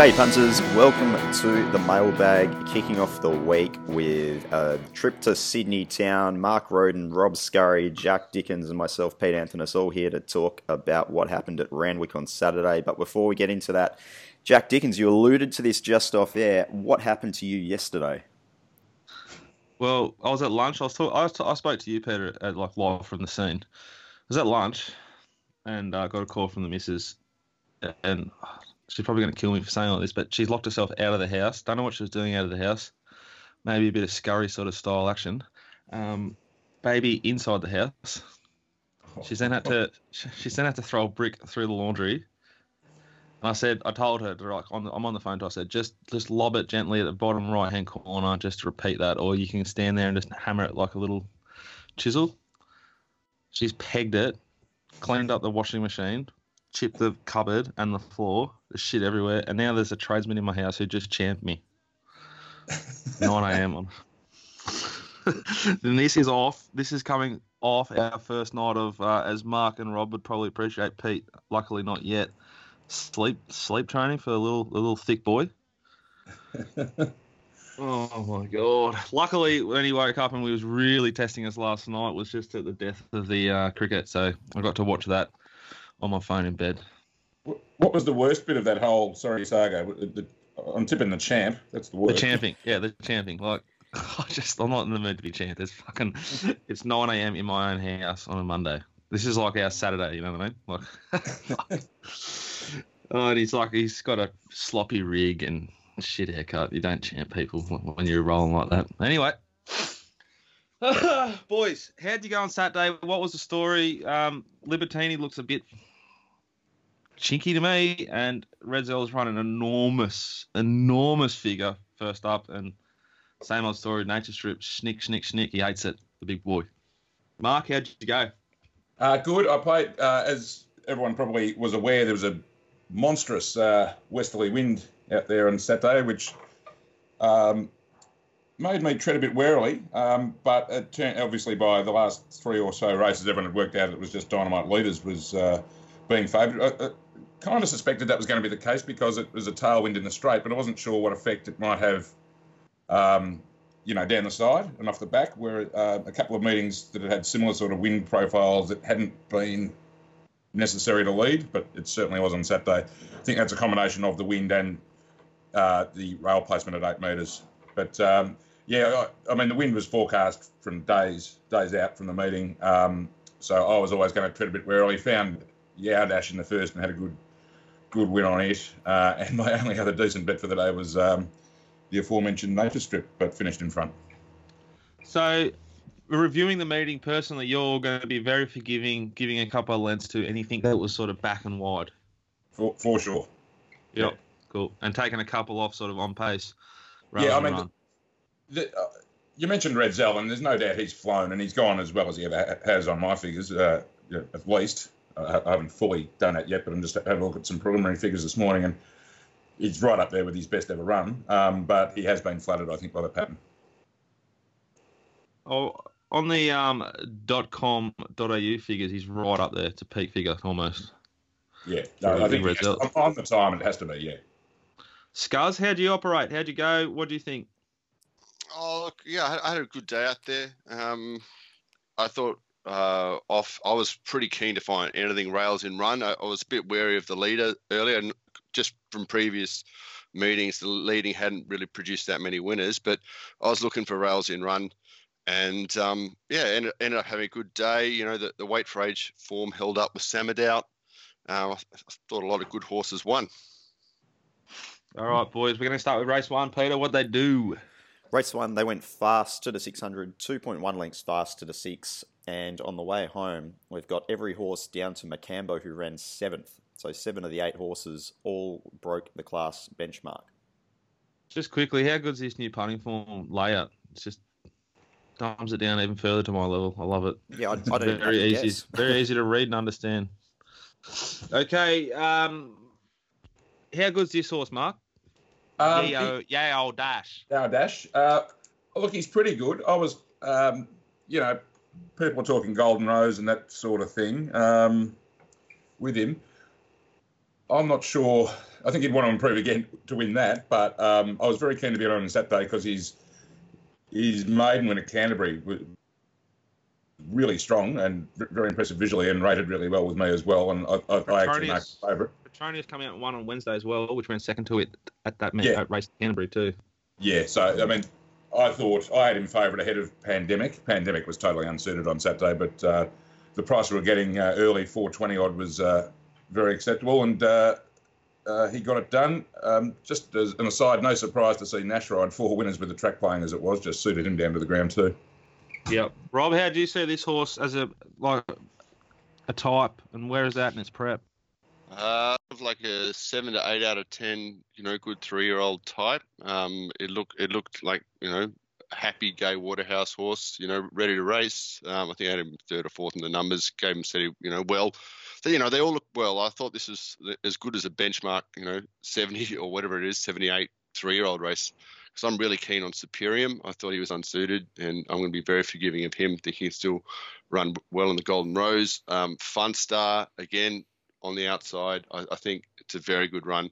G'day, punters. Welcome to the mailbag, kicking off the week with a trip to Sydney town. Mark Roden, Rob Scurry, Jack Dickens, and myself, Pete Anthony, all here to talk about what happened at Randwick on Saturday. But before we get into that, Jack Dickens, you alluded to this just off air. What happened to you yesterday? Well, I was at lunch. I was talk- I, was t- I spoke to you, Peter, at like live from the scene. I was at lunch, and I uh, got a call from the missus, and she's probably going to kill me for saying all this, but she's locked herself out of the house. Don't know what she was doing out of the house. Maybe a bit of scurry sort of style action. Um, baby inside the house. She then had to she then had to throw a brick through the laundry. And I said, I told her, to, like, on the, I'm on the phone to her, I said, just just lob it gently at the bottom right hand corner, just repeat that, or you can stand there and just hammer it like a little chisel. She's pegged it, cleaned up the washing machine, chipped the cupboard and the floor. There's shit everywhere. And now there's a tradesman in my house who just champed me. 9 a.m. on. then this is off. This is coming off our first night of, uh, as Mark and Rob would probably appreciate, Pete. Luckily, not yet. Sleep sleep training for a little a little thick boy. oh my god! Luckily, when he woke up and we was really testing us last night, was just at the death of the uh, cricket, so I got to watch that on my phone in bed. What was the worst bit of that whole sorry saga? The, the, I'm tipping the champ. That's the worst. The champing, yeah, the champing. Like, I just I'm not in the mood to be champed. It's fucking, it's 9 a.m. in my own house on a Monday. This is like our Saturday, you know what I mean? Like, oh, and he's like he's got a sloppy rig and shit haircut. You don't champ people when you're rolling like that. Anyway. Boys, how'd you go on Saturday? What was the story? Um, Libertini looks a bit chinky to me, and Redzel's run an enormous, enormous figure first up, and same old story. Nature strip, snick, snick, snick. He hates it, the big boy. Mark, how'd you go? Uh, good. I played, uh, as everyone probably was aware, there was a monstrous uh, westerly wind out there on Saturday, which um, made me tread a bit warily. Um, but it turned, obviously, by the last three or so races, everyone had worked out it was just Dynamite Leaders was uh, being favoured. Kind of suspected that was going to be the case because it was a tailwind in the straight, but I wasn't sure what effect it might have. Um, you know, down the side and off the back, where uh, a couple of meetings that had similar sort of wind profiles that hadn't been necessary to lead, but it certainly was on Saturday. I think that's a combination of the wind and uh, the rail placement at eight metres. But um, yeah, I, I, mean, the wind was forecast from days days out from the meeting, um, so I was always going to tread a bit warily. Found Yowdash in the first and had a good good win on it, uh, and my only other decent bet for the day was. Um, the aforementioned nature strip, but finished in front. So, reviewing the meeting personally, you're going to be very forgiving, giving a couple of lengths to anything that was sort of back and wide. For, for sure. Yep. Yeah. Cool. And taking a couple off sort of on pace. Yeah, I mean, the, the, uh, you mentioned Redzel, and there's no doubt he's flown and he's gone as well as he ever has on my figures, uh, at least. I haven't fully done it yet, but I'm just having a look at some preliminary figures this morning, and he's right up there with his best ever run. Um, but he has been flattered, I think, by the pattern. Oh, on the um, .com.au figures, he's right up there to peak figure almost. Yeah, no, I think to, on the time it has to be. Yeah. Scars, how do you operate? How do you go? What do you think? Oh, look, yeah, I had a good day out there. Um, I thought uh, off. I was pretty keen to find anything rails in run. I, I, was a bit wary of the leader earlier, just from previous meetings, the leading hadn't really produced that many winners. But I was looking for rails in run, and um, yeah, ended, ended, up having a good day. You know, the, the weight for age form held up with Samadoubt. Uh, I, I thought a lot of good horses won. All right, boys, we're going to start with race one. Peter, what they do? Race one, they went fast to the 600, 2.1 lengths fast to the six. And on the way home, we've got every horse down to Macambo, who ran seventh. So seven of the eight horses all broke the class benchmark. Just quickly, how good's this new punting form layout? It's just dumbs it down even further to my level. I love it. Yeah, I, I don't very easy, guess. very easy to read and understand. Okay, um, how good's this horse, Mark? Um, Yao, Yao Dash. Yao Dash. Uh, look, he's pretty good. I was, um, you know, people are talking Golden Rose and that sort of thing um, with him. I'm not sure I think he'd want to improve again to win that. But um, I was very keen to be on on Saturday because his his maiden win at Canterbury was really strong and very impressive visually and rated really well with me as well. And I, I, I actually make Petronius- favourite. Petronius coming out one on Wednesday as well, which ran second to it at that Yeah. race at Canterbury too. Yeah, so I mean, I thought I had him favourite ahead of Pandemic. Pandemic was totally unsuited on Saturday, but uh, the price we were getting uh, early, 420 odd, was uh, very acceptable, and uh, uh, he got it done. Um, just as an aside, no surprise to see Nash ride four winners with the track playing as it was, just suited him down to the ground too. Yeah, Rob, how do you see this horse as a like a type, and where is that in its prep? Uh, like a seven to eight out of ten, you know, good three-year-old type. Um, it looked it looked like you know, happy Gay Waterhouse horse, you know, ready to race. Um, I think I had him third or fourth in the numbers. Gave him said, you know, well. So, you know, they all look well. I thought this was as good as a benchmark, you know, 70 or whatever it is, 78 three-year-old race. Because I'm really keen on Superium. I thought he was unsuited, and I'm going to be very forgiving of him. Think he'll still run well in the Golden Rose. Um, Fun Star again, on the outside. I, I think it's a very good run,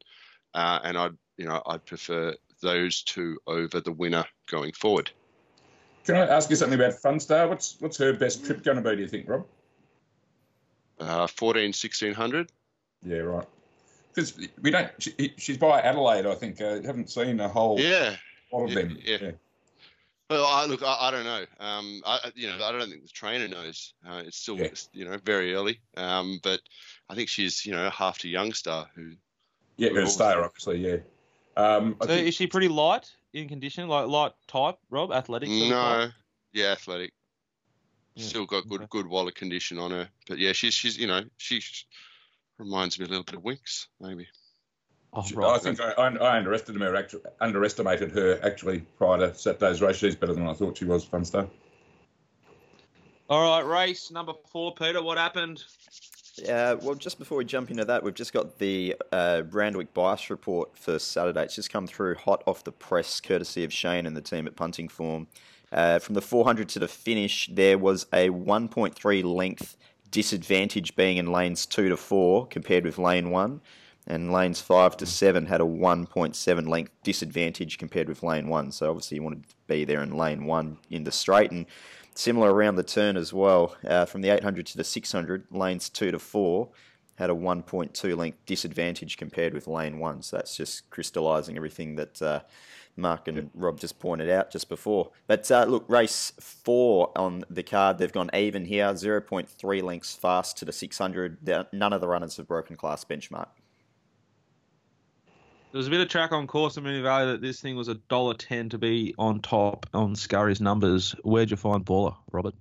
uh, and I'd you know I'd prefer those two over the winner going forward. Can I ask you something about Funstar? What's what's her best trip going to be? Do you think, Rob? Uh, 14, 1600. Yeah, right. Because we don't. She, she's by Adelaide, I think. I haven't seen a whole Yeah. lot of yeah, them. yeah. Well, I, look, I, I don't know. Um, I, I- you know, I don't think the trainer knows. Uh, it's still, Yeah. you know, very early. Um, but I think she's, you know, half to Youngstar who. Yeah, her stayer, obviously. Yeah. Um, So think, is she pretty light in condition, like light type, Rob? Athletic? sort of type? No, yeah, athletic. Yeah, Still got good, okay. good wallet condition on her. But yeah, she's, she's, you know, she reminds me a little bit of Winks, maybe. Oh, she- right. I think I, I, I underestimated her. Actually, underestimated her actually prior to Saturday's race. She's better than I thought she was. Funstar. All right, race number four, Peter. What happened? Uh, well, just before we jump into that, we've just got the uh, Randwick bias report for Saturday. It's just come through hot off the press, courtesy of Shane and the team at Punting Form. Uh, from the 400 to the finish, there was a 1.3 length disadvantage being in lanes 2 to 4 compared with lane 1. And lanes 5 to 7 had a 1.7 length disadvantage compared with lane 1. So obviously you wanted to be there in lane 1 in the straight. And Similar around the turn as well. Uh, from the 800 to the 600, lanes 2 to 4 had a 1.2 length disadvantage compared with lane 1. So that's just crystallising everything that uh, Mark and Rob just pointed out just before. But uh, look, race 4 on the card, they've gone even here, 0.3 lengths fast to the 600. None of the runners have broken class benchmark. There was a bit of track on course in Mooney Valley that this thing was a dollar ten to be on top on Scurry's numbers. Where'd you find Baller, Robert?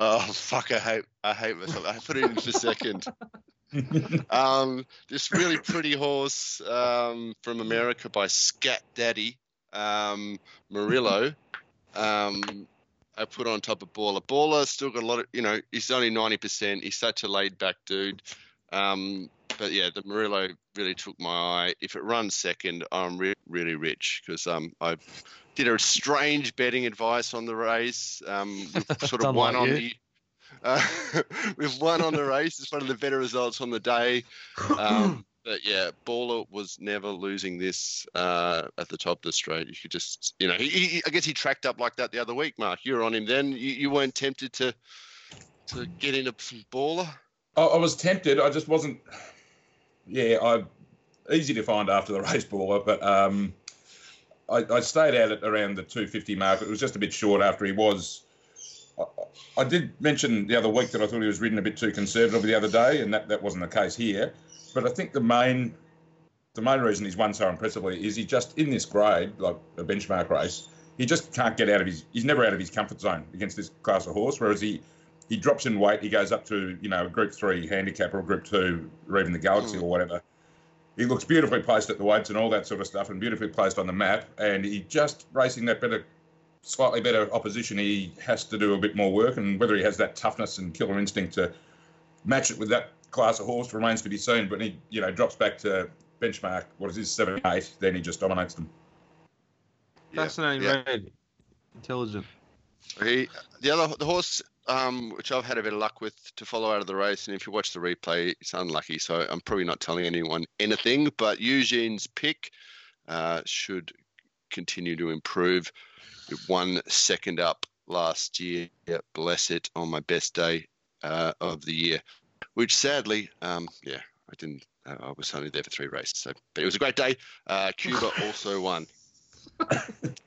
Oh fuck! I hate I hate myself. I put it in for second. um, this really pretty horse um, from America by Scat Daddy um, Murillo. Um, I put on top of Baller. Baller still got a lot of you know. He's only ninety percent. He's such a laid back dude. Um, but yeah, the Murillo really took my eye. If it runs second, I'm re- really rich because um, I did a strange betting advice on the race. Um, sort of one unlike on you. the. Uh, we've won on the race. It's one of the better results on the day. Um, but yeah, Baller was never losing this uh, at the top of the straight. You could just, you know, he, he, I guess he tracked up like that the other week. Mark, you were on him then. You, you weren't tempted to to get into some Baller. I, I was tempted. I just wasn't. Yeah, I easy to find after the race baller, but um, I, I stayed out at around the 250 mark. It was just a bit short after he was. I, I did mention the other week that I thought he was ridden a bit too conservative the other day, and that, that wasn't the case here. But I think the main the main reason he's won so impressively is he just in this grade, like a benchmark race, he just can't get out of his. He's never out of his comfort zone against this class of horse. Whereas he he drops in weight, he goes up to you know Group Three handicap or Group Two, or even the Galaxy Mm. or whatever. He looks beautifully placed at the weights and all that sort of stuff, and beautifully placed on the map. And he just racing that better, slightly better opposition. He has to do a bit more work, and whether he has that toughness and killer instinct to match it with that class of horse remains to be seen. But he, you know, drops back to benchmark. What is his seven eight? Then he just dominates them. Fascinating yeah. read. Intelligent. He, the other the horse um, which I've had a bit of luck with to follow out of the race, and if you watch the replay, it's unlucky. So I'm probably not telling anyone anything. But Eugene's pick uh, should continue to improve. It one second up last year. Bless it on my best day uh, of the year, which sadly, um, yeah, I didn't. Uh, I was only there for three races, so but it was a great day. Uh, Cuba also won.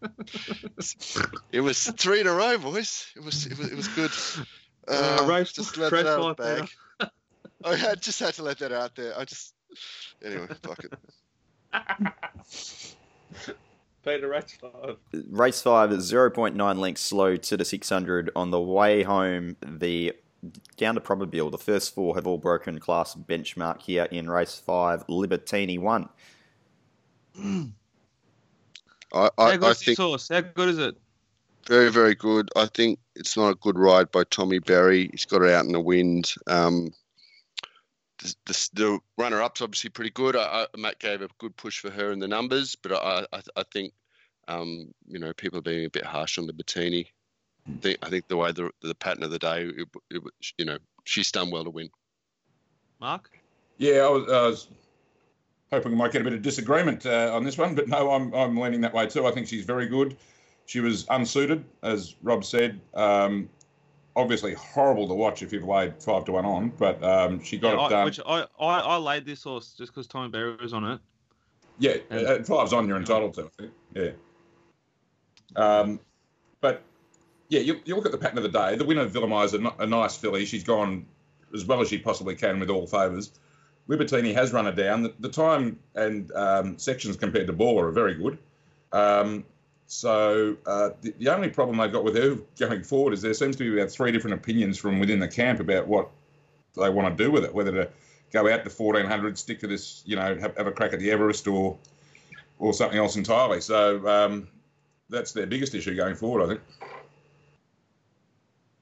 it was three in a row, boys. It was it was, it was good. Uh, race, just let that out of five, bag. I had just had to let that out there. I just anyway, fuck it. Peter, race five. Race 5 is 0.9 lengths slow to the 600. On the way home, the down to Probabeel, the first four have all broken class benchmark here in race 5. Libertini won. I, How I, good I is this think horse? How good is it? very very good. I think it's not a good ride by Tommy Berry. He's got it out in the wind. Um, the, the, the runner up's obviously pretty good. I, I, Matt gave a good push for her in the numbers, but I I, I think um, you know people are being a bit harsh on Libertini. I think, I think the way the the pattern of the day, it, it, you know, she's done well to win. Mark? Yeah, I was, I was hoping we might get a bit of disagreement uh, on this one, but no, I'm I'm leaning that way too. I think she's very good. She was unsuited, as Rob said. Um, obviously horrible to watch if you've laid five to one on, but um, she got Yeah, it I, done. which I, I, I laid this horse just because Tommy Berry was on it. Yeah, And- uh, five's on, you're entitled to. I think. Yeah. Um, but yeah, you, you look at the pattern of the day. The winner, Villamai, is a, a nice filly. She's gone as well as she possibly can with all favours. Libertini has run it down. The, the time and um, sections compared to Baller are very good. Um, so uh, the, the only problem they've got with her going forward is there seems to be about three different opinions from within the camp about what they want to do with it, whether to go out to 1400, stick to this, you know, have, have a crack at the Everest or or something else entirely. So um, that's their biggest issue going forward, I think.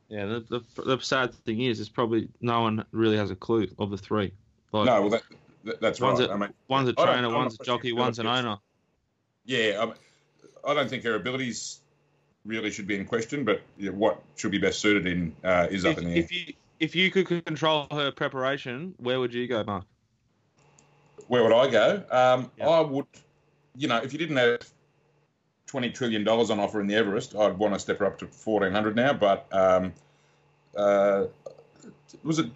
Yeah, the, the, the sad thing is, is probably no one really has a clue of the three. Like, No, well, that, that that's One's right. a- I mean, one's a trainer, one's a jockey, one's an owner. yeah, I, I don't think her abilities really should be in question, but yeah, what should be best suited in uh, is up in the air. if you if you could control her preparation, where would you go, Mark? Where would I go? Um, Yeah. I would, you know, if you didn't have twenty trillion dollars on offer in the Everest, I'd want to step her up to fourteen hundred now. But um, uh, was it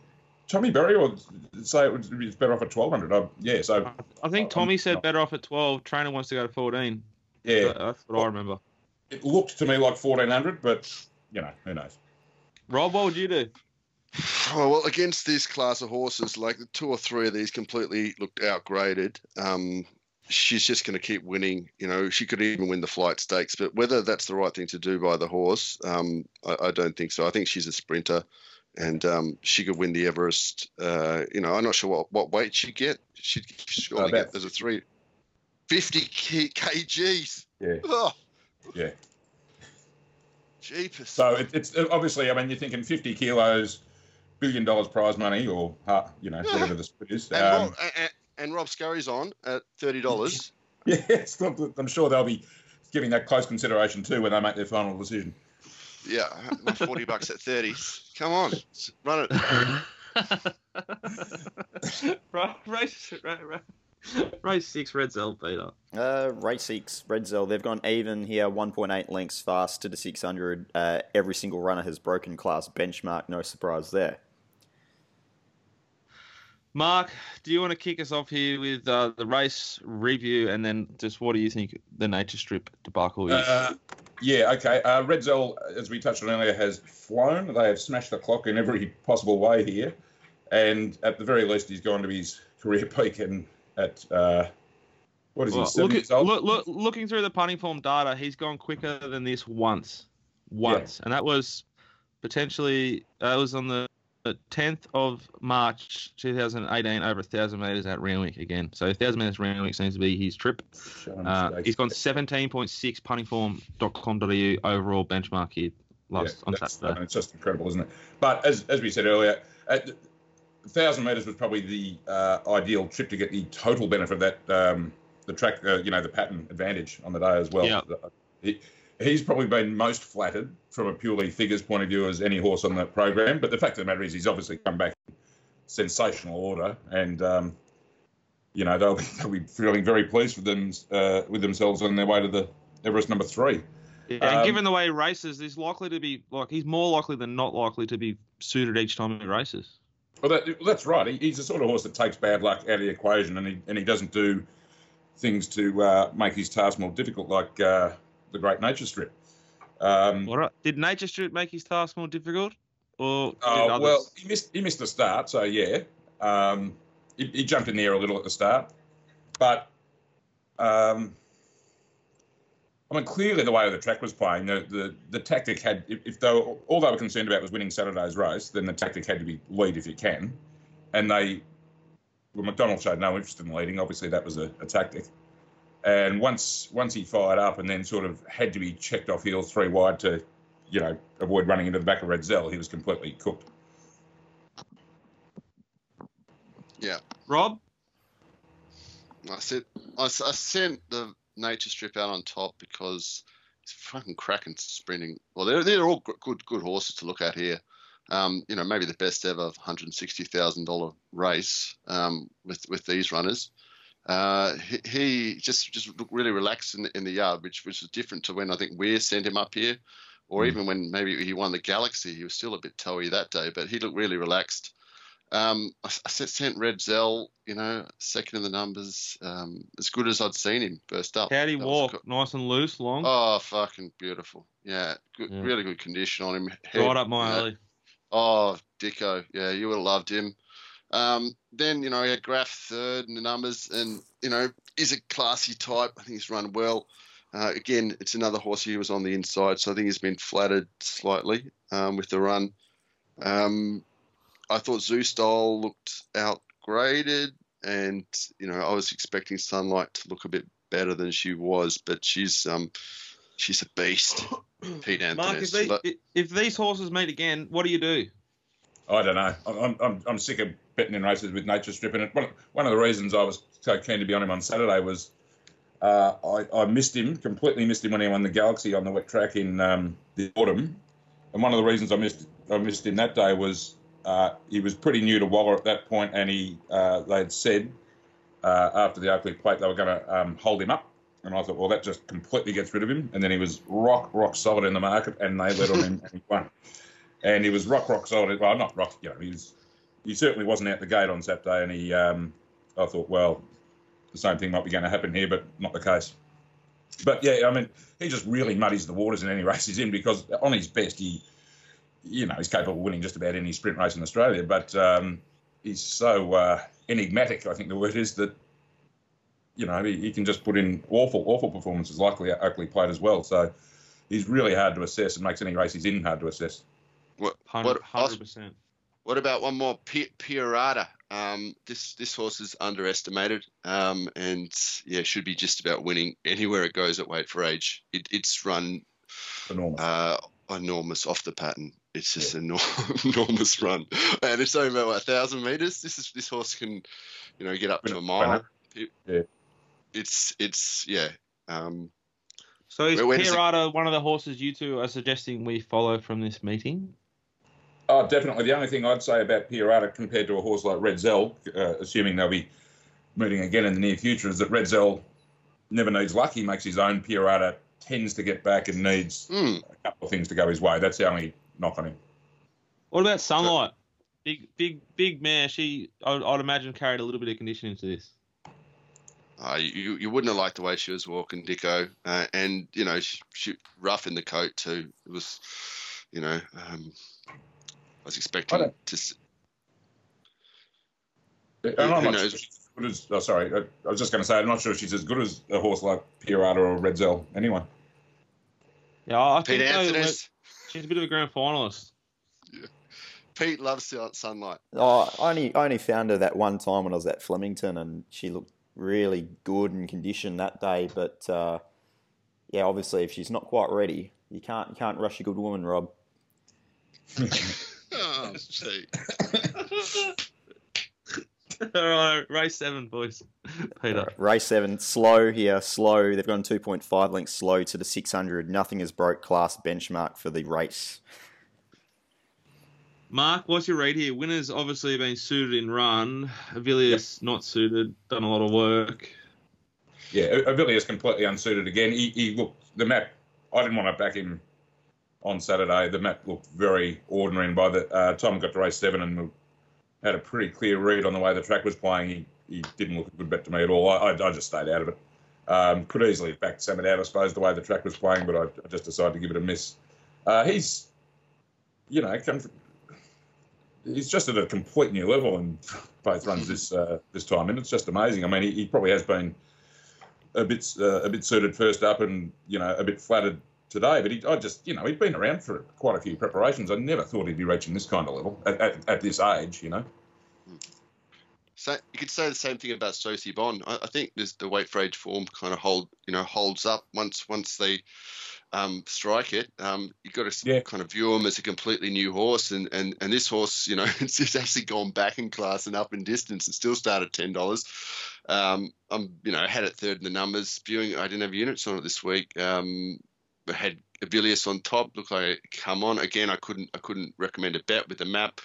Tommy Berry or say it would be better off at twelve hundred? Yeah, so I think I'm Tommy said better off at twelve. Trainer wants to go to fourteen. yeah, That- That's what I remember. it looked to me like fourteen hundred, but you know, who knows? Rob, what would you do? Oh, well, against this class of horses, like the two or three of these completely looked outgraded. Um, she's just going to keep winning. You know, she could even win the flight stakes, but whether that's the right thing to do by the horse, um, I, I don't think so. I think she's a sprinter, and um, she could win the Everest. Uh, you know, I'm not sure what, what weight she'd get. She'd surely get as a three. 50 k- kgs. Yeah, Oh, yeah. jeepers. So it, it's obviously, I mean, you're thinking fifty kilos, billion dollars prize money, or uh, you know, Yeah. whatever the split is. and, Um, Rob, and, and Rob Scurry's on at $30. Yes, I'm sure they'll be giving that close consideration too when they make their final decision. Yeah, 40 bucks at 30. Come on, run it. right, race, right, right. race six, Redzel, Peter. Uh, race 6, Redzel, they've gone even here, 1.8 lengths fast to the 600. Uh, every single runner has broken class benchmark, no surprise there. Mark, do you want to kick us off here with uh, the race review and then just what do you think the nature strip debacle is? Uh, yeah, okay. Uh, Redzel, as we touched on earlier, has flown. They have smashed the clock in every possible way here, and at the very least, he's gone to his career peak and at uh, what is Well, he? Seven look years at, old. look, look, looking through the punting form data, he's gone quicker than this once, once, and that was potentially that was on the 10th of March 2018 over a thousand meters at Randwick again. So a thousand meters Randwick seems to be his trip. Uh, he's gone 17.6 puntingform.com.au overall benchmark here last Yeah, on that's- I Saturday. mean, it's just incredible, isn't it? But as, as we said earlier, at thousand metres was probably the uh, ideal trip to get the total benefit of that um, the track, uh, you know, the pattern advantage on the day as well. Yeah. He, he's probably been most flattered from a purely figures point of view as any horse on that program. But the fact of the matter is, he's obviously come back in sensational order, and um, you know they'll be, they'll be feeling very pleased with them uh, with themselves on their way to the Everest number three. Yeah, and Um, given the way he races, he's likely to be like he's more likely than not likely to be suited each time he races. Well, that, that's right. He, he's the sort of horse that takes bad luck out of the equation, and he and he doesn't do things to uh, make his task more difficult, like uh, the Great Nature Strip. Um, What uh, did Nature Strip make his task more difficult, or Oh well, he missed he missed the start, so yeah, um, he, he jumped in the air a little at the start, but um, I mean clearly the way the track was playing, the the, the tactic had if, if they were, all they were concerned about was winning Saturday's race, then the tactic had to be lead if you can, and they well McDonald showed no interest in leading. Obviously that was a, a tactic. And once once he fired up and then sort of had to be checked off heels three wide to, you know, avoid running into the back of Redzel, he was completely cooked. Yeah. Rob, I said I, s- I sent the nature strip out on top because it's fucking cracking sprinting. Well, they're they're all good good horses to look at here. Um, you know, maybe the best ever hundred sixty thousand dollar race um, with with these runners. Uh, he, he just just looked really relaxed in the, in the yard, which which was different to when I think Weir sent him up here, or Mm. even when maybe he won the Galaxy. He was still a bit toey that day, but he looked really relaxed. Um, I, I sent- Redzel, you know, second in the numbers, um, as good as I'd seen him first up. how'd he That walk? co- nice and loose, long, Oh, fucking beautiful. Yeah, good, Yeah. really good condition on him. Head, right up my know, alley. Oh, Dicko. Yeah, you would have loved him. Um, then, you know, he had Graff third in the numbers and, you know, is a classy type. I think he's run well. Uh, again, it's another horse who was on the inside, so I think he's been flattered slightly um, with the run. Um, I thought Zoo Style looked outgraded, and, you know, I was expecting Sunlight to look a bit better than she was, but she's um, she's a beast, Pete Mark, if, Anthony. they, if these horses meet again, what do you do? I don't know. I'm, I'm, I'm sick of betting in races with nature stripping it. One, of the reasons I was so keen to be on him on Saturday was uh, I, I missed him, completely missed him when he won the Galaxy on the wet track in um, the autumn. And one of the reasons I missed I missed him that day was uh, he was pretty new to Waller at that point, and he uh, they'd said uh, after the Oakley Plate they were going to um, hold him up. And I thought, well, that just completely gets rid of him. And then he was rock, rock solid in the market, and they let on him and he won. And he was rock, rock solid. Well, not rock, you know, he. He certainly wasn't out the gate on Saturday, and he. Um, I thought, well, the same thing might be going to happen here, but not the case. But yeah, I mean, he just really muddies the waters in any race he's in because on his best, he, you know, he's capable of winning just about any sprint race in Australia. But um, he's so uh, enigmatic, I think the word is that, you know, he, he can just put in awful, awful performances, likely Oakley played as well. So he's really hard to assess and makes any race he's in hard to assess. What, Hundred what, percent. What about one more, Pi- Pierata? Um, this this horse is underestimated, um, and yeah, should be just about winning anywhere it goes at weight for age. It, it's run Enormous. uh, enormous off the pattern. It's just an enor- enormous run, and it's only about what, a thousand meters. This is this horse can, you know, get up to a mile. It- Yeah. It's it's yeah. Um, So is Where- where it- one of the horses you two are suggesting we follow from this meeting? Oh, definitely. The only thing I'd say about Pierata compared to a horse like Redzel, uh, assuming they'll be meeting again in the near future, is that Redzel never needs luck. He makes his own. Pierata tends to get back and needs hmm. a couple of things to go his way. That's the only knock on him. What about Sunlight? Big, big, big mare. She, I'd, I'd imagine, carried a little bit of condition into this. Uh, you you wouldn't have liked the way she was walking, Dicko, uh, and you know she, she rough in the coat too. It was, you know, um, I was expecting don't- to. s- And I'm who not sure she's as good as. Oh, sorry, I, I was just going to say I'm not sure if she's as good as a horse like Pierata or Redzel. Anyway, Yeah, I Pete think though, Anthony. she's a bit of a grand finalist. Pete loves the sunlight. Oh, I only I only found her that one time when I was at Flemington, and she looked really good and conditioned that day. But uh, yeah, obviously, if she's not quite ready, you can't you can't rush a good woman, Rob. Oh. All right, race seven, boys. Peter. Race seven, slow here, slow. They've gone 2.5 lengths slow to the 600. Nothing has broke class benchmark for the race. Mark, what's your rate here? Winners obviously been suited in run. Avilius not suited, done a lot of work. Yeah, Avilius completely unsuited again. He, he looked the map. I didn't want to back him on Saturday. The map looked very ordinary, and by the uh, time we got to race seven and had a pretty clear read on the way the track was playing, he, he didn't look a good bet to me at all. I, I, just stayed out of it. Um, could easily have backed Samadoubt, I suppose, the way the track was playing, but I, I just decided to give it a miss. Uh, he's, you know, come, he's just at a complete new level in both runs this uh, this time, and it's just amazing. I mean, he, he probably has been a bit uh, a bit suited first up, and you know, a bit flattered today. But he, I just, you know, he'd been around for quite a few preparations. I never thought he'd be reaching this kind of level at, at, at this age, you know. So you could say the same thing about Sophie Bond. I, I think this, the weight for age form kind of hold, you know, holds up once once they um, strike it. Um, you've got to Yeah. kind of view him as a completely new horse, and, and, and this horse, you know, it's, it's actually gone back in class and up in distance, and still started ten dollars. Um, I'm, you know, had it third in the numbers. Viewing, I didn't have units on it this week. Um, had Avilius on top. Looked like come on again. I couldn't I couldn't recommend a bet with the map.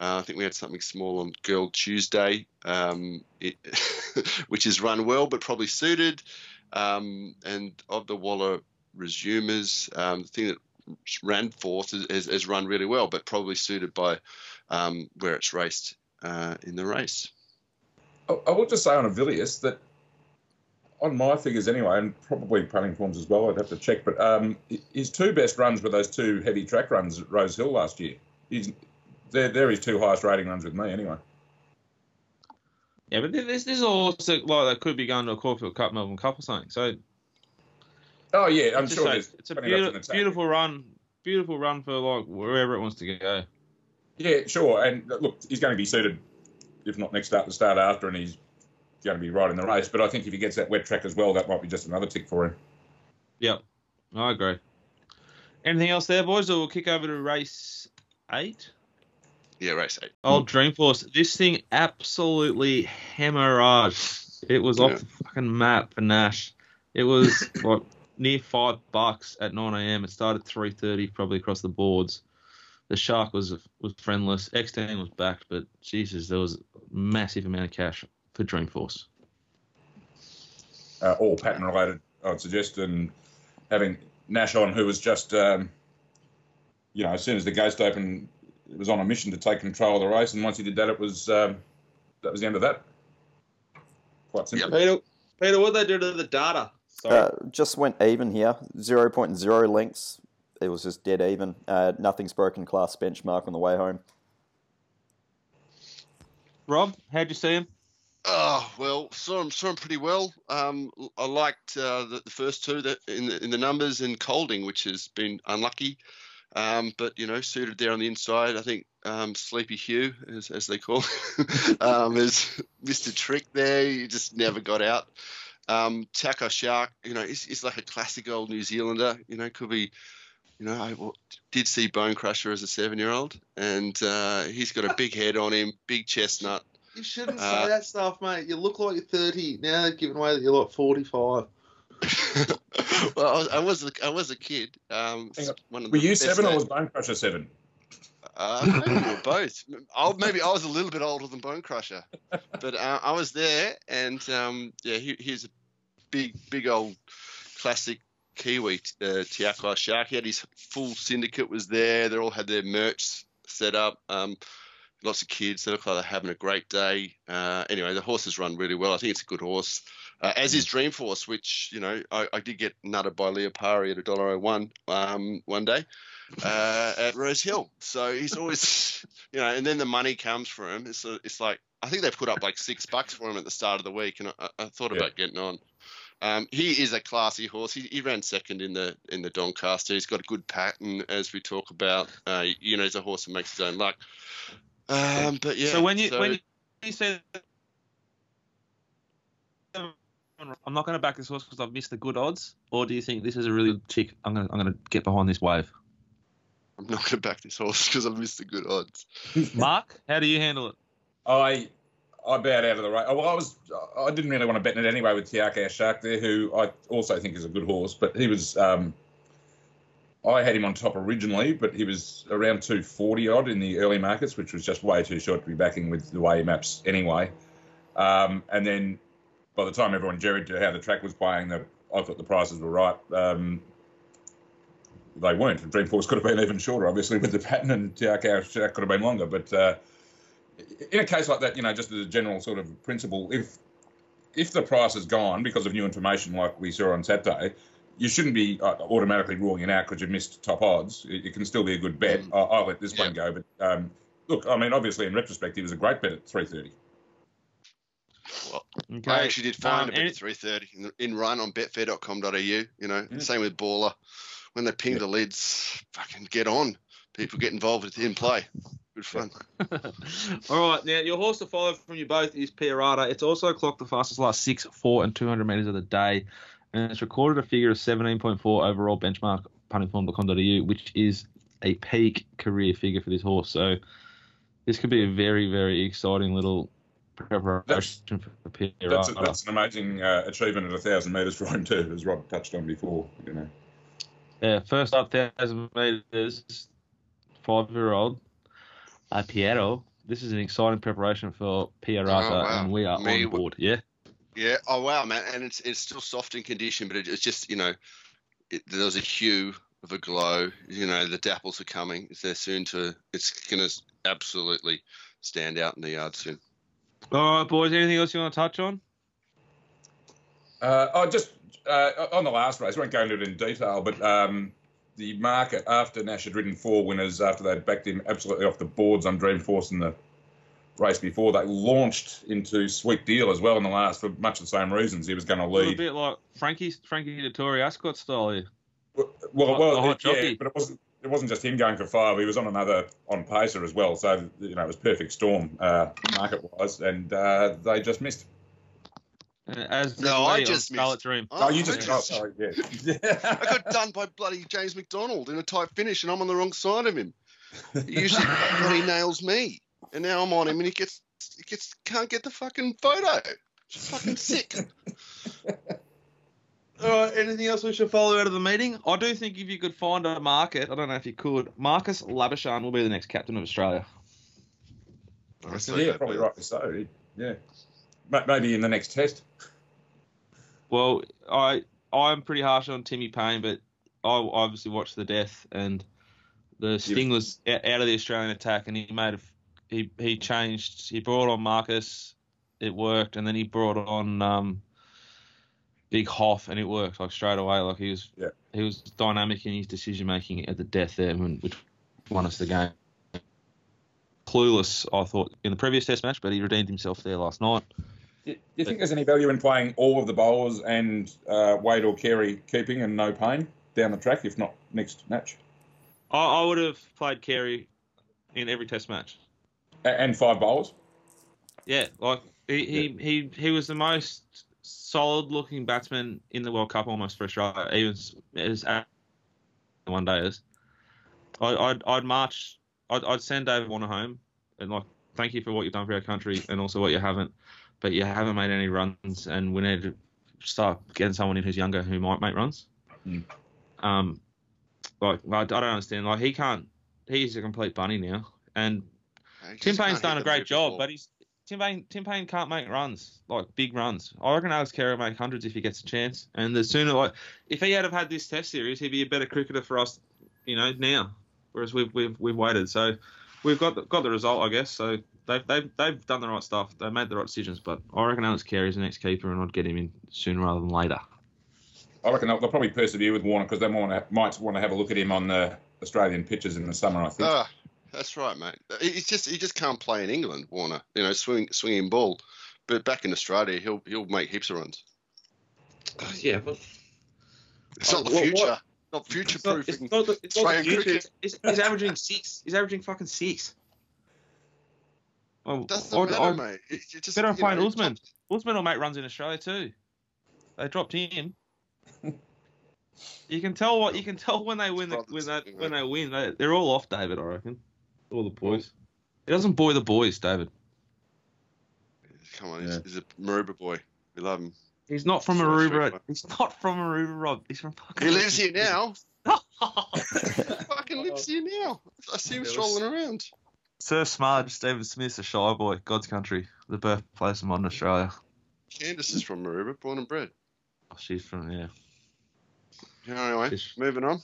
Uh, I think we had something small on Girl Tuesday, um, it, which is run well, but probably suited. Um, and of the Waller resumers, um, the thing that ran fourth has, run really well, but probably suited by um, where it's raced uh, in the race. I will just say on Avilius that on my figures anyway, and probably punting forms as well, I'd have to check, but um, his two best runs were those two heavy track runs at Rose Hill last year. He's, they're, they're his two highest rating runs with me anyway. Yeah, but this, this is also like that could be going to a Caulfield Cup, Melbourne Cup or something. So Oh, yeah, I'm sure it's a plenty left in beautiful, beautiful run, beautiful run for like wherever it wants to go. Yeah, sure. And look, he's going to be suited, if not next start, the start after, and he's going to be right in the race. But I think if he gets that wet track as well, that might be just another tick for him. Yep, I agree. Anything else there, boys? Or we'll kick over to race eight. Yeah, race eight. Old Dreamforce. This thing absolutely hemorrhaged. It was off Yeah. the fucking map for Nash. It was like near five bucks at 9 a.m. It started 3:30 probably across the boards. The shark was was friendless. X10 was backed, but Jesus, there was a massive amount of cash for Dreamforce. uh, all pattern related, I'd suggest, and having Nash on, who was just, um, you know, as soon as the Ghost Open was on a mission to take control of the race, and once he did that, it was um, that was the end of that. Quite simply. Peter, Peter, what did they do to the data? Uh, just went even here, 0.0 lengths. It was just dead even. Uh, nothing's broken class benchmark on the way home. Rob, how'd you see him? Oh well, saw him saw him pretty well. Um, I liked uh, the, the first two that in the, in the numbers and Colding, which has been unlucky, um, but you know suited there on the inside. I think um, Sleepy Hugh, as, as they call, um, is Mr. Trick there. He just never got out. Um, Te Akau Shark, you know, he's like a classic old New Zealander. You know, could be. You know, I did see Bonecrusher as a seven-year-old, and uh, he's got a big head on him, big chestnut. You shouldn't Uh, say that stuff, mate. You look like you're 30. Now they're giving away that you're like 45. well, I was, I was a, I was a kid. Um, Hang one of Were the you best seven or was Bonecrusher seven? Uh, maybe we were both. I, maybe I was a little bit older than Bonecrusher, but uh, I was there, and um, yeah, he, he's a big, big old classic Kiwi uh, Te Akau Shark. He had his full syndicate was there. They all had their merch set up. Um, lots of kids. They look like they're having a great day. Uh, anyway, the horse has run really well. I think it's a good horse. Uh, as is Dreamforce, which you know I, I did get nutted by Leopari at a dollar oh one um, one day uh, at Rose Hill. So he's always, you know, and then the money comes for him. It's, it's like, I think they put up like six bucks for him at the start of the week, and I, I thought Yeah. about getting on. Um, he is a classy horse. He, he ran second in the in the Doncaster. He's got a good pattern, as we talk about. Uh, you know, he's a horse that makes his own luck. Um, but yeah. so when you when you say I'm not going to back this horse because I've missed the good odds, or do you think this is a really chick? I'm going to I'm going to get behind this wave. I'm not going to back this horse because I've missed the good odds. Mark, how do you handle it? I I bowed out of the race. Well, I was I didn't really want to bet in it anyway with Te Akau Shark there, who I also think is a good horse, but he was. Um, I had him on top originally, but he was around 240 odd in the early markets, which was just way too short to be backing with the way he maps anyway. Um, and then by the time everyone jerried to how the track was playing, the, I thought the prices were right. Um, they weren't. Dreamforce could have been even shorter, obviously, with the pattern, and Te Akau could have been longer. But uh, in a case like that, you know, just as a general sort of principle, if if the price is gone because of new information like we saw on Saturday, you shouldn't be uh, automatically ruling it out because you've missed top odds. It, it, can still be a good bet. Mm. I'll, I'll, let this yeah. one go. But um, look, I mean, obviously, in retrospect, it was a great bet at 330. Well, okay. I actually did find um, a bit at 330 in, in run on betfair.com.au. You know, yeah. same with Baller. When they ping yeah. the lids, fucking get on. People get involved with in play. Good fun. All right, now your horse to follow from you both is Pierata. It's also clocked the fastest last six, four, and 200 metres of the day, and it's recorded a figure of 17.4 overall benchmark puntingform.com.au, which is a peak career figure for this horse. So this could be a very, very exciting little preparation that's, for Pierata. That's, a, that's an amazing uh, achievement at a thousand metres for him too, as Rob touched on before. You know. Yeah, first up thousand metres, five-year-old uh, Piero. This is an exciting preparation for Pierata, oh, wow. and we are Me, on board. Yeah. Yeah. Oh wow, man! And it's it's still soft in condition, but it, it's just you know, it, there's a hue of a glow. You know, the dapples are coming. They're soon to. It's going to absolutely stand out in the yard soon. All right, boys. Anything else you want to touch on? Uh, oh, just uh, on the last race. I won't go into it in detail, but um, the market after Nash had ridden four winners after they'd backed him absolutely off the boards on Dreamforce and the race before, they launched into Sweet Deal as well in the last for much the same reasons. He was going to lead. A bit like Frankie Frankie Dettori Ascot style here. Well, well, well it, yeah, but it wasn't. It wasn't just him going for five. He was on another on pacer as well. So you know it was perfect storm uh, market wise, and uh, they just missed. As no, I just missed. Dream. Oh, you just, just... Oh, sorry, yeah. I got done by bloody James McDonald in a tight finish, and I'm on the wrong side of him. He usually he nails me, and now I'm on him, and he gets he gets can't get the fucking photo. It's fucking sick. All right, anything else we should follow out of the meeting? I do think if you could find a market, I don't know if you could, Marnus Labuschagne will be the next captain of Australia. Yeah, probably rightly so. Yeah, maybe in the next test. Well, I I'm pretty harsh on Timmy Paine, but I obviously watched the death and the sting was out of the Australian attack, and he made a he he changed. He brought on Marnus, it worked, and then he brought on um, Big Hoff, and it worked like straight away. Like he was yeah. he was dynamic in his decision making at the death there, which won us the game. Clueless, I thought in the previous Test match, but he redeemed himself there last night. Do you think there's any value in playing all of the bowlers and uh, Wade or Carey keeping and no Paine down the track, if not next match? I, I would have played Carey in every Test match. And five bowls. Yeah, like he, he, yeah. he, he was the most solid-looking batsman in the World Cup almost for Australia, even as one day is. I, I'd, I'd march. I'd, I'd send David Warner home and like thank you for what you've done for our country and also what you haven't but you haven't made any runs, and we need to start getting someone in who's younger who might make runs. Mm. Um, like I don't understand. Like he can't. He's a complete bunny now, and Tim Paine's done a great job, but he's Tim Paine. Tim Paine can't make runs like big runs. I reckon Alex Carey will make hundreds if he gets a chance. And the sooner, like if he had have had this Test series, he'd be a better cricketer for us, you know, now. Whereas we've we've we've waited, so we've got the, got the result, I guess. So they've, they've, they've done the right stuff. They made the right decisions, but I reckon Alex Carey's the next keeper, and I'd get him in sooner rather than later. I reckon they'll, they'll probably persevere with Warner because they might, might want to have a look at him on the Australian pitches in the summer. I think. Ah, that's right, mate. He's just he just can't play in England, Warner. You know, swing swinging ball, but back in Australia, he'll he'll make heaps of runs. Uh, yeah, but it's not the future. What? Not future proofing. It's not, it's not the future. He's, he's averaging six. He's averaging fucking six. Well, Doesn't I'd, matter, I'd, mate. It's just, better find know, Usman. Usman will make runs in Australia too. They dropped him. you can tell what you can tell when they win the, when they when they win. They, they're all off David, I reckon. All the boys. He doesn't boy the boys, David. come on, he's, Yeah. he's a Maroubra boy. We love him. He's not from So Aruba. sweet. He's not from Aruba, Rob. He's from fucking. He lives here now. now. Fucking lives here now. I see him strolling around. Sir Smudge, Stephen Smith's a shy boy. God's country, the birthplace of modern Australia. Candice is from Maroubra, born and bred. Oh, she's from yeah. Anyway, She's- moving on.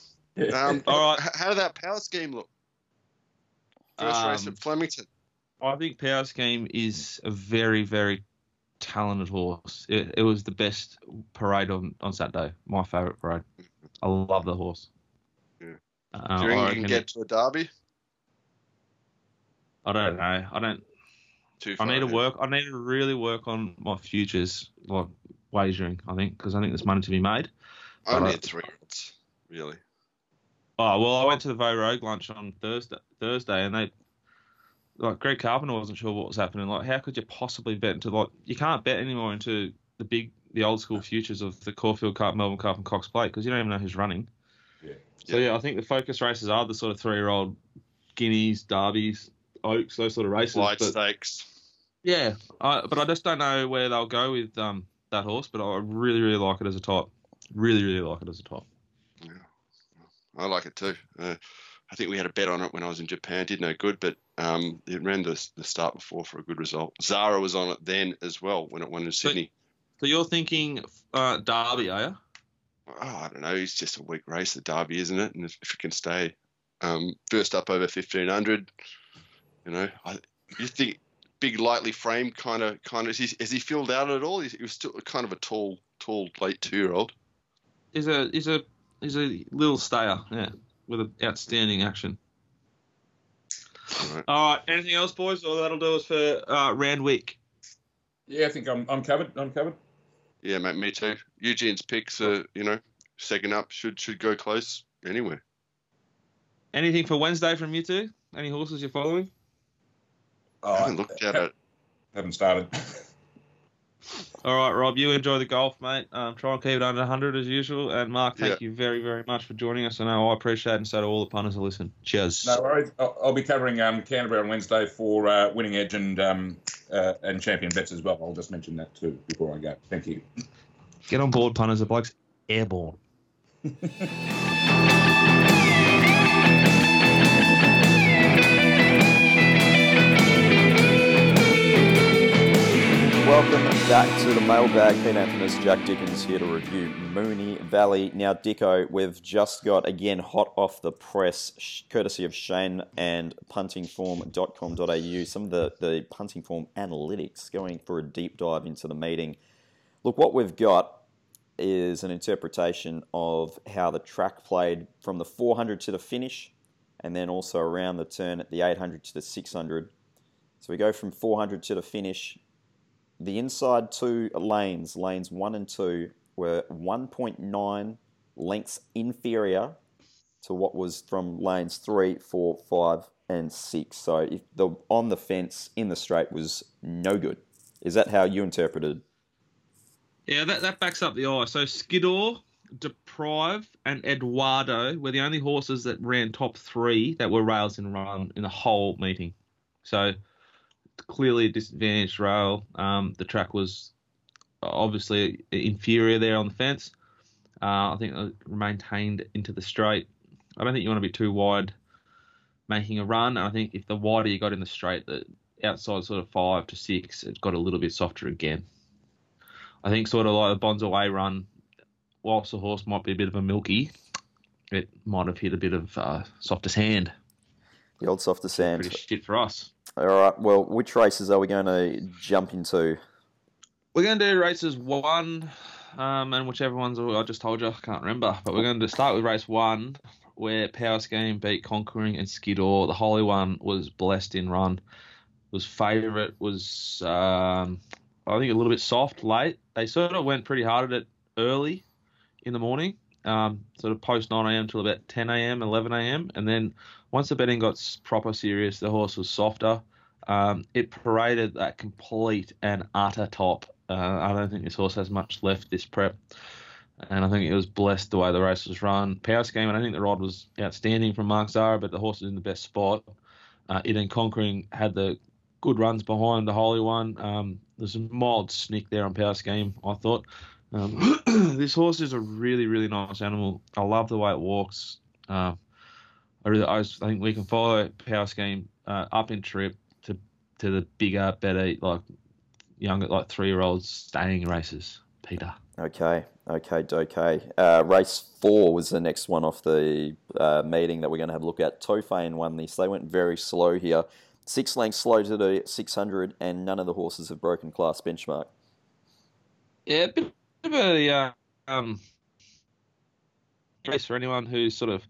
Um, All right. How did that power scheme look? First race Um, at Flemington. I think Power Scheme is a very, very talented horse. It, it was the best parade on, on Saturday. My favourite parade. I love the horse. Yeah. Uh, Do you think you can get to a derby? I don't know. I don't. Too I need to work. I need to really work on my futures, like wagering. I think because I think there's money to be made. I- at three odds, really. Oh well, I went to the Vo Rogue lunch on Thursday, Thursday, and they like Greg Carpenter wasn't sure what was happening. Like, how could you possibly bet into like you can't bet anymore into the big, the old school futures of the Caulfield Cup, Melbourne Cup, and Cox Plate because you don't even know who's running. Yeah. So yeah, I think the focus races are the sort of three-year-old guineas, derbies, oaks, those sort of races. Light but- stakes. yeah, I, but I just don't know where they'll go with um, that horse. But I really, really like it as a type. Really, really like it as a type. I like it too. Uh, I think we had a bet on it when I was in Japan. Did no good, but um, it ran the, the start before for a good result. Zahra was on it then as well when it won in Sydney. So you're thinking uh, Derby, are you? oh, I don't know. It's just a weak race, the Derby, isn't it? And if, if it can stay um, first up over fifteen hundred, you know, I, you think big, lightly framed kind of kind of is he, has he filled out at all? He was still kind of a tall, tall late two year old. Is a is a is a little stayer, yeah, with an outstanding action. Right. All right, anything else, boys? Or that'll do us for uh, round week. Yeah, I think I'm, I'm covered. I'm covered. Yeah, mate, me too. Eugene's picks are, you know, second up should should go close anywhere. Anything for Wednesday from you two? Any horses you're following? Oh, I haven't looked at ha- it. Haven't started. All right, Rob, you enjoy the golf, mate. Um, try and keep it under 100 as usual. And Mark, thank you very, very much for joining us. I know I appreciate it, and so do all the punters who listen. Cheers. no worries. I'll, I'll be covering um, Canterbury on Wednesday for uh, Winning Edge and um, uh, and Champion Bets as well. I'll just mention that too before I go. Thank you. Get on board, punters. The bloke's airborne. Welcome back to the mailbag. Pete Anthony's Jack Dickens here to review Moonee Valley. Now, Dicko, we've just got again hot off the press, courtesy of Shane and puntingform.com.au, some of the, the punting form analytics going for a deep dive into the meeting. Look, what we've got is an interpretation of how the track played from the 400 to the finish and then also around the turn at the 800 to the 600. So we go from 400 to the finish the inside two lanes, lanes one and two, were 1.9 lengths inferior to what was from lanes three, four, five, and six. So if the on the fence in the straight was no good. Is that how you interpreted? Yeah, that, that backs up the eye. So Skidor, Deprive, and Eduardo were the only horses that ran top three that were rails in run in the whole meeting. So clearly a disadvantaged rail. Um, the track was obviously inferior there on the fence. Uh, I think it maintained into the straight. I don't think you want to be too wide making a run. And I think if the wider you got in the straight, the outside sort of five to six, it got a little bit softer again. I think sort of like the Bonzo A run, whilst the horse might be a bit of a milky, it might have hit a bit of uh, softest hand. The old softer sand. Pretty shit for us. All right. Well, which races are we going to jump into? We're going to do races one, um, and whichever ones I just told you, I can't remember. But we're going to start with race one, where Power Scheme beat Conquering and Skidor. The Holy One was blessed in run. Was favourite. Was um, I think a little bit soft late. They sort of went pretty hard at it early in the morning, um, sort of post 9 a.m. till about 10 a.m., 11 a.m. And then once the betting got proper serious, the horse was softer. Um, it paraded that complete and utter top. Uh, I don't think this horse has much left this prep. And I think it was blessed the way the race was run. Power scheme, I think the rod was outstanding from Mark Zahra, but the horse was in the best spot. Uh, it and Conquering had the good runs behind the Holy One. Um, there's a mild snick there on power scheme. I thought um, this horse is a really really nice animal. I love the way it walks. Uh, I really I, was, I think we can follow power scheme uh, up in trip to to the bigger, better like younger like three year olds staying races. Peter. Okay, okay, okay. Uh, race four was the next one off the uh, meeting that we're going to have a look at. Tofane won this. They went very slow here. Six lengths slow to the 600, and none of the horses have broken class benchmark. Yeah, a bit of a uh, um, race for anyone who's sort of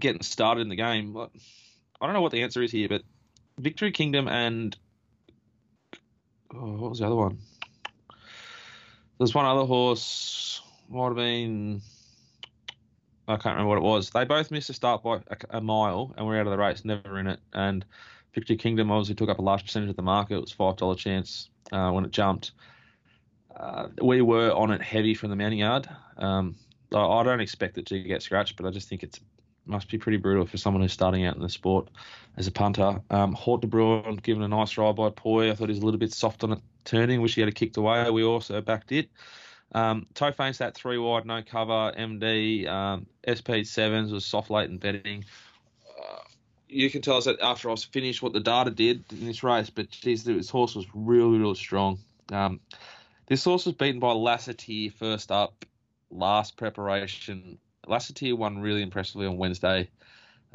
getting started in the game. I don't know what the answer is here, but Victory Kingdom and oh, what was the other one? There's one other horse. Might have been. I can't remember what it was. They both missed a start by a, mile and were out of the race, never in it. And Victory Kingdom obviously took up a large percentage of the market. It was five dollar chance uh, when it jumped. Uh, we were on it heavy from the mounting yard. Um, I don't expect it to get scratched, but I just think it must be pretty brutal for someone who's starting out in the sport as a punter. Um, Hort de Bruin given a nice ride by Poi. I thought he was a little bit soft on it turning. Wish he had a kicked away. We also backed it. Um, Tofane's that three wide, no cover. MD um, SP sevens was soft late and betting. Uh, you can tell us that after I was finished what the data did in this race, but geez, this horse was really, really strong. Um, this horse was beaten by Lassiter first up, last preparation. Lassiter won really impressively on Wednesday.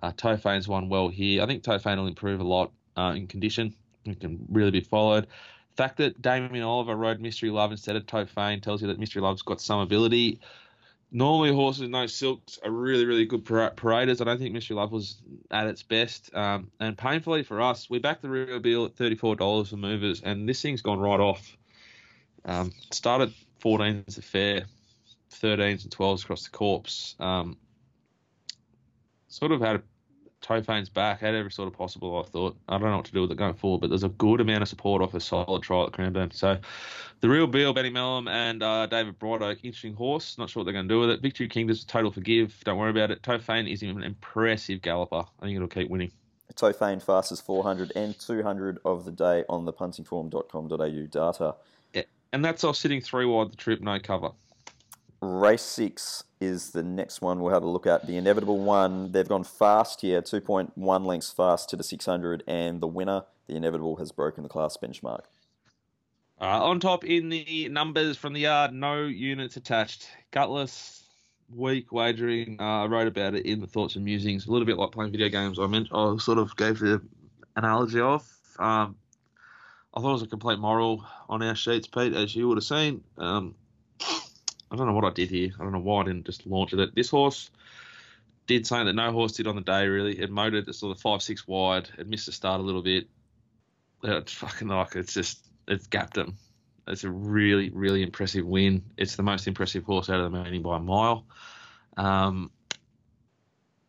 Uh, Tofane's won well here. I think Tofane will improve a lot uh, in condition. It can really be followed The fact that Damien Oliver rode Mystery Love instead of Tofane tells you that Mystery Love's got some ability. Normally, horses in those silks are really, really good paraders. I don't think Mystery Love was at its best. Um, and painfully for us, we backed the Rio Bill at $34 for movers, and this thing's gone right off. Um, started 14s a fair, 13s and 12s across the corpse. Um, sort of had a Tofane's back, had every sort of possible. I thought I don't know what to do with it going forward, but there's a good amount of support off a solid trial at Cranbourne. So the real Beal, Benny Melham, and uh, David Bright interesting horse. Not sure what they're going to do with it. Victory Kingdom's total forgive. Don't worry about it. Tofane is an impressive galloper. I think it'll keep winning. Tofane fastest 400 and 200 of the day on the puntingform.com.au data. Yeah, and that's off sitting three wide the trip, no cover. Race six is the next one we'll have a look at. The inevitable one, they've gone fast here, 2.1 lengths fast to the 600, and the winner, the inevitable, has broken the class benchmark. Uh, on top in the numbers from the yard, no units attached. Gutless, weak wagering. Uh, I wrote about it in the thoughts and musings. A little bit like playing video games. I meant I sort of gave the analogy of. Um, I thought it was a complete moral on our sheets, Pete, as you would have seen. Um, I don't know what I did here. I don't know why I didn't just launch it. This horse did something that no horse did on the day, really. It motored it sort of five, six wide. It missed the start a little bit. It's fucking like, it's just, it's gapped him. It's a really, really impressive win. It's the most impressive horse out of the meeting by a mile. Um,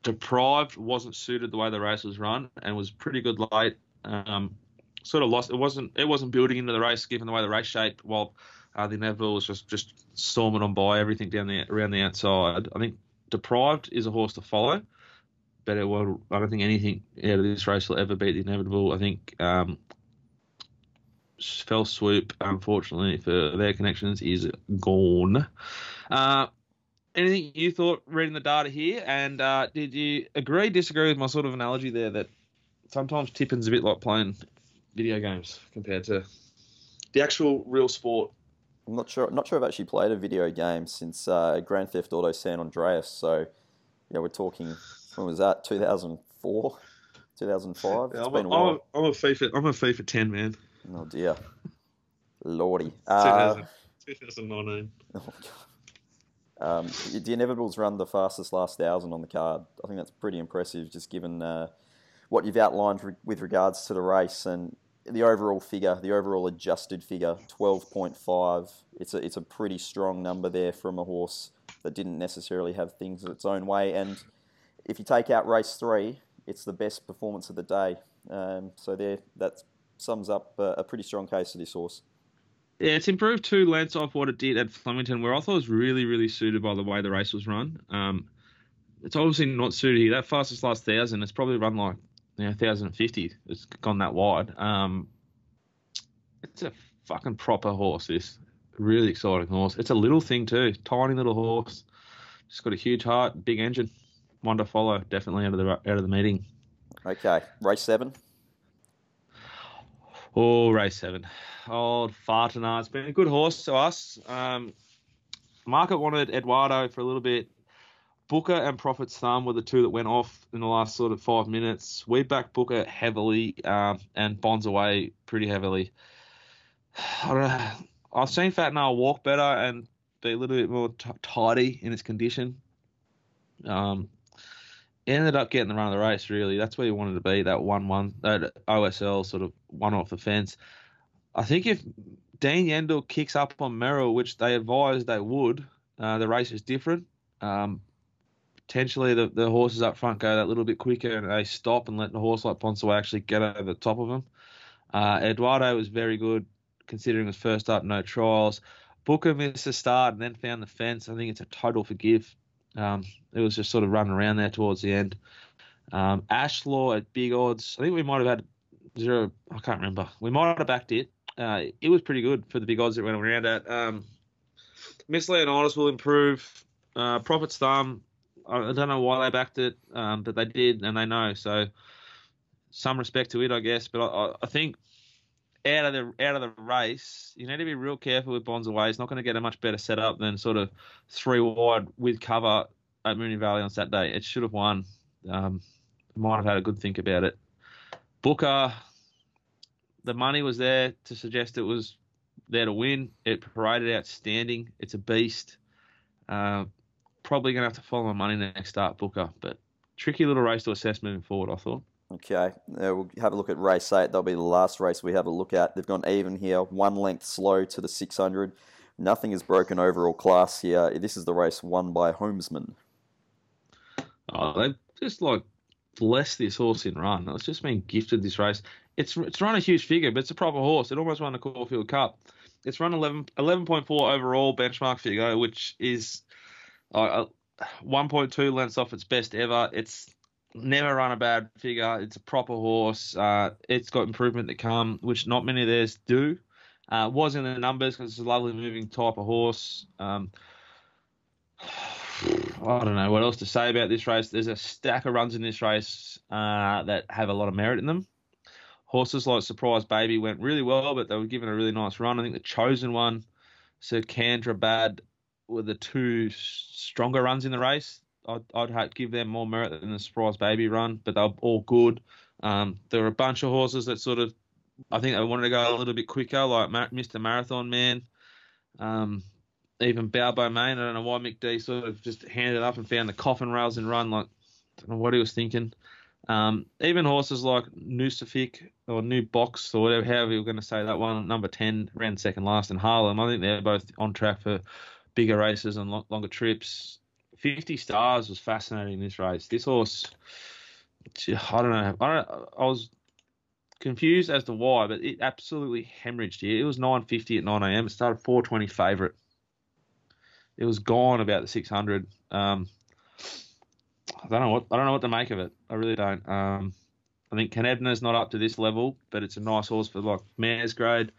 deprived wasn't suited the way the race was run and was pretty good late. Um, sort of lost. It wasn't. It wasn't building into the race given the way the race shaped. While uh, the inevitable was just just storming on by everything down the around the outside. I think Deprived is a horse to follow, but it will, I don't think anything out of this race will ever beat the inevitable. I think um, Fell Swoop, unfortunately for their connections, is gone. Uh, anything you thought reading the data here, and uh, did you agree, disagree with my sort of analogy there that sometimes tipping's a bit like playing video games compared to the actual real sport? I'm not sure. Not sure I've actually played a video game since uh, Grand Theft Auto San Andreas. So, yeah, we're talking. When was that? 2004, 2005. Yeah, I'm, a, I'm, a, I'm a FIFA. I'm a FIFA 10 man. Oh dear, lordy. Uh, 2019. Oh god. Um, the Inevitables run the fastest last thousand on the card. I think that's pretty impressive, just given uh, what you've outlined re- with regards to the race and the overall figure, the overall adjusted figure, 12.5. It's a, it's a pretty strong number there from a horse that didn't necessarily have things its own way. And if you take out race three, it's the best performance of the day. Um, so there, that sums up a, a, pretty strong case for this horse. Yeah, it's improved two lengths off what it did at Flemington, where I thought was really, really suited by the way the race was run. Um, it's obviously not suited here. That fastest last thousand, it's probably run like you know, 1,050. It's gone that wide. Um, it's a fucking proper horse. This really exciting horse. It's a little thing too, tiny little horse. Just got a huge heart, big engine. One to follow, definitely out of the out of the meeting. Okay, race seven. Oh, race seven. Old Fartana. It's been a good horse to us. Um, market wanted Eduardo for a little bit. Booker and Prophet's Thumb were the two that went off in the last sort of five minutes. We backed Booker heavily um, and Bonds away pretty heavily. I. I've seen Fat Nail walk better and be a little bit more t- tidy in its condition. Um, ended up getting the run of the race. Really, that's where you wanted to be. That one-one, that OSL sort of one off the fence. I think if Dean Yendall kicks up on Merrill, which they advised they would, uh, the race is different. Um, potentially the, the horses up front go that little bit quicker and they stop and let the horse like Ponce actually get over the top of them. Uh, Eduardo was very good considering his first up, no trials. Booker missed the start and then found the fence. I think it's a total forgive. Um, it was just sort of running around there towards the end. Um, Ashlaw at big odds. I think we might have had zero. I can't remember. We might have backed it. Uh, it was pretty good for the big odds that went around at. Um, Miss Leonidas will improve. Uh, Prophet's Thumb. I, don't know why they backed it, um, but they did, and they know. So some respect to it, I guess. But I, I think out of the out of the race, you need to be real careful with Bonds away. He's not going to get a much better setup than sort of three wide with cover at Moonee Valley on Saturday. It should have won. Um, might have had a good think about it. Booker, the money was there to suggest it was there to win. It paraded outstanding. It's a beast. Uh, probably going to have to follow my money next start, Booker. But tricky little race to assess moving forward, I thought. Okay, uh, we'll have a look at race eight. That'll be the last race we have a look at. They've gone even here, one length slow to the 600. Nothing is broken overall class here. This is the race won by Homesman. Oh, they just like blessed this horse in run. It's just been gifted this race. It's it's run a huge figure, but it's a proper horse. It almost won the Caulfield Cup. It's run 11, 11.4 overall benchmark figure, which is uh, 1.2 lengths off its best ever. It's never run a bad figure. It's a proper horse. Uh, it's got improvement to come, which not many of theirs do. Uh, was in the numbers because it's a lovely moving type of horse. Um, I don't know what else to say about this race. There's a stack of runs in this race uh, that have a lot of merit in them. Horses like Surprise Baby went really well, but they were given a really nice run. I think the chosen one, Sir Candra Bad, were the two stronger runs in the race. I'd, I'd give them more merit than the Surprise Baby run, but they're all good. Um, there were a bunch of horses that sort of, I think they wanted to go a little bit quicker, like Mr. Marathon Man. Um, even Balbo Main. I don't know why Mick D sort of just handed up and found the coffin rails and run. Like, I don't know what he was thinking. Um, even horses like Nusafik or New Box or whatever, however you're going to say that one, number 10, ran second last in Harlem. I think they're both on track for bigger races and longer trips. 50 stars was fascinating in this race. This horse, I don't know. I, don't, I was confused as to why, but it absolutely hemorrhaged here. It was 9.50 at 9 a.m. It started 4.20 favourite it was gone about the 600. Um, I don't know what I don't know what to make of it. I really don't. Um, I think Canebna's not up to this level, but it's a nice horse for like mare's grade.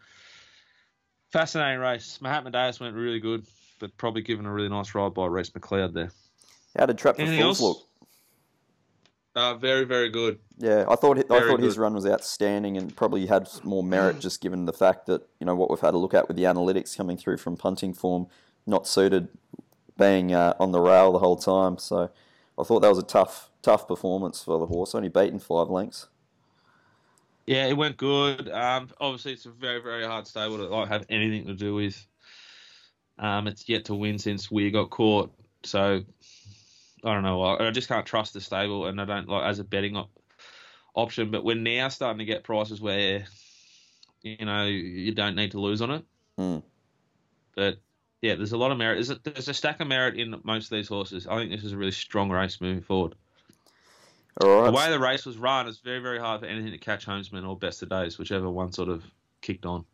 Fascinating race. Mahatma Deus went really good, but probably given a really nice ride by Rhys McLeod there. How did Trap for Fools look? Uh, very, very good. Yeah, I thought very I thought good. his run was outstanding and probably had more merit just given the fact that you know what we've had a look at with the analytics coming through from punting form not suited being uh, on the rail the whole time. So I thought that was a tough, tough performance for the horse. Only beaten five lengths. Yeah, it went good. Um, obviously, it's a very, very hard stable to like have anything to do with. Um, it's yet to win since we got caught. So I don't know. I, I just can't trust the stable, and I don't like as a betting op- option. But we're now starting to get prices where you know you don't need to lose on it. Mm. But yeah, there's a lot of merit. There's a, there's a stack of merit in most of these horses. I think this is a really strong race moving forward. All right. The way the race was run, it's very, very hard for anything to catch Homesman or Best of Days, whichever one sort of kicked on.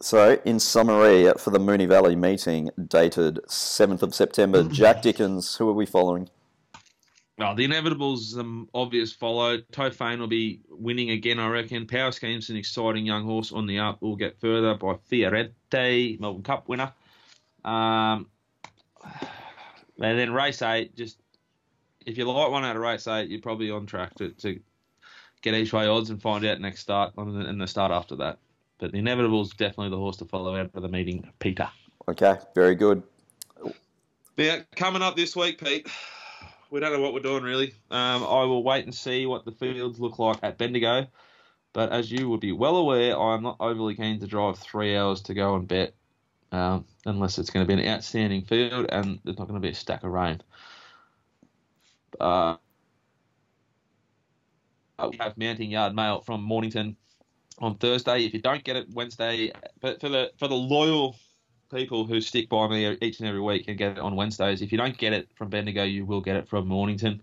So, in summary, for the Moonee Valley meeting dated 7th of September, Jack Dickens, who are we following? Oh, the inevitables, um, obvious follow. Tofane will be winning again, I reckon. Power Scheme's an exciting young horse on the up. Will get further by Fiorente, Melbourne Cup winner. Um, and then race eight, just if you like one out of race eight, you're probably on track to, to get each way odds and find out next start and the start after that. But the inevitable is definitely the horse to follow out of the meeting, Peter. Okay, very good. Now, coming up this week, Pete, we don't know what we're doing really. Um, I will wait and see what the fields look like at Bendigo. But as you would be well aware, I'm not overly keen to drive three hours to go and bet, um, unless it's going to be an outstanding field and there's not going to be a stack of rain. Uh, we have Mounting Yard Mail from Mornington on Thursday. If you don't get it Wednesday, but for the for the loyal people who stick by me each and every week and get it on Wednesdays. If you don't get it from Bendigo, you will get it from Mornington,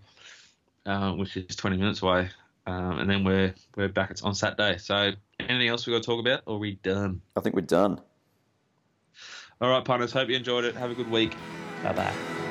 uh, which is 20 minutes away. Um, and then we're we're back It's on Saturday. So anything else we got to talk about, or are we done? I think we're done. All right, partners. Hope you enjoyed it. Have a good week. Bye bye.